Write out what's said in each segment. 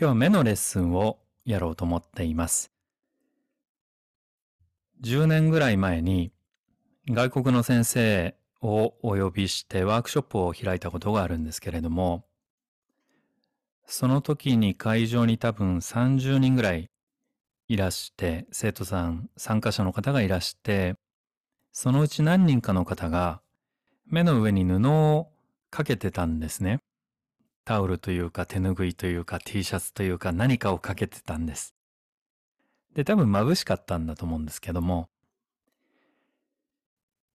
今日は目のレッスンをやろうと思っています。10年ぐらい前に外国の先生をお呼びしてワークショップを開いたことがあるんですけれども、その時に会場に多分30人ぐらいいらして、生徒さん、参加者の方がいらして、そのうち何人かの方が目の上に布をかけてたんですね。タオルというか手ぬぐいというか T シャツというか何かをかけてたんです。で、多分眩しかったんだと思うんですけども。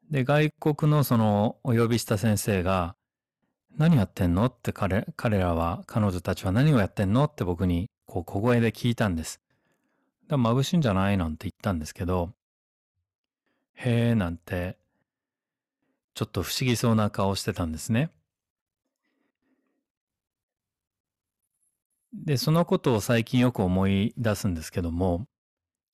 で、外国のそのお呼びした先生が、何やってんの？って彼彼らは、彼女たちは何をやってんの？って僕にこう小声で聞いたんです。だ眩しいんじゃないなんて言ったんですけど、へえなんて、ちょっと不思議そうな顔してたんですね。で、そのことを最近よく思い出すんですけども、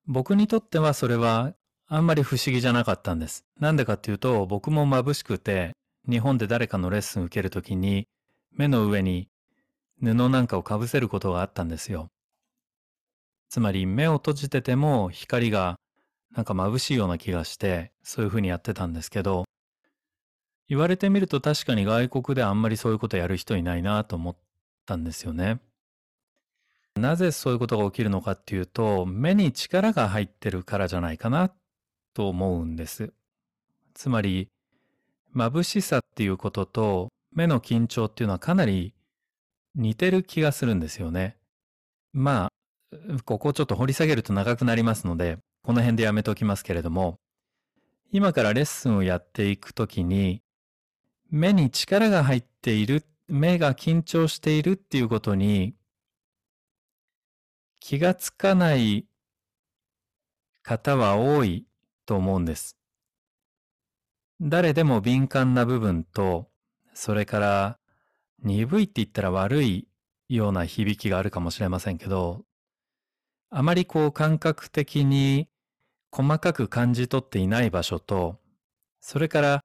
僕にとってはそれはあんまり不思議じゃなかったんです。なんでかっていうと、僕も眩しくて、日本で誰かのレッスン受けるときに、目の上に布なんかをかぶせることがあったんですよ。つまり目を閉じてても光がなんか眩しいような気がして、そういうふうにやってたんですけど、言われてみると確かに外国であんまりそういうことやる人いないなと思ったんですよね。なぜそういうことが起きるのかっていうと、目に力が入ってるからじゃないかなと思うんです。つまり、眩しさっていうことと目の緊張っていうのはかなり似てる気がするんですよね。まあ、ここをちょっと掘り下げると長くなりますので、この辺でやめておきますけれども、今からレッスンをやっていくときに、目に力が入っている、目が緊張しているっていうことに気がつかない方は多いと思うんです。誰でも敏感な部分と、それから鈍いって言ったら悪いような響きがあるかもしれませんけど、あまりこう感覚的に細かく感じ取っていない場所と、それから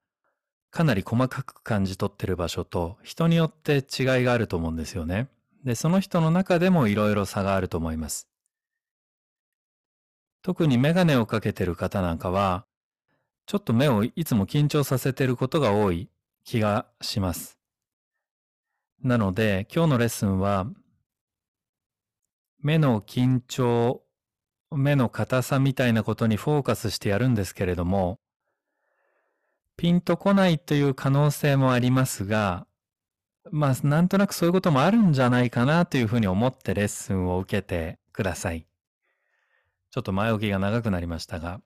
かなり細かく感じ取ってる場所と、人によって違いがあると思うんですよね。で、その人の中でもいろいろ差があると思います。特にメガネをかけてる方なんかは、ちょっと目をいつも緊張させてることが多い気がします。なので、今日のレッスンは、目の緊張、目の硬さみたいなことにフォーカスしてやるんですけれども、ピンとこないという可能性もありますが、まあ、なんとなくそういうこともあるんじゃないかなというふうに思ってレッスンを受けてください。ちょっと前置きが長くなりましたが、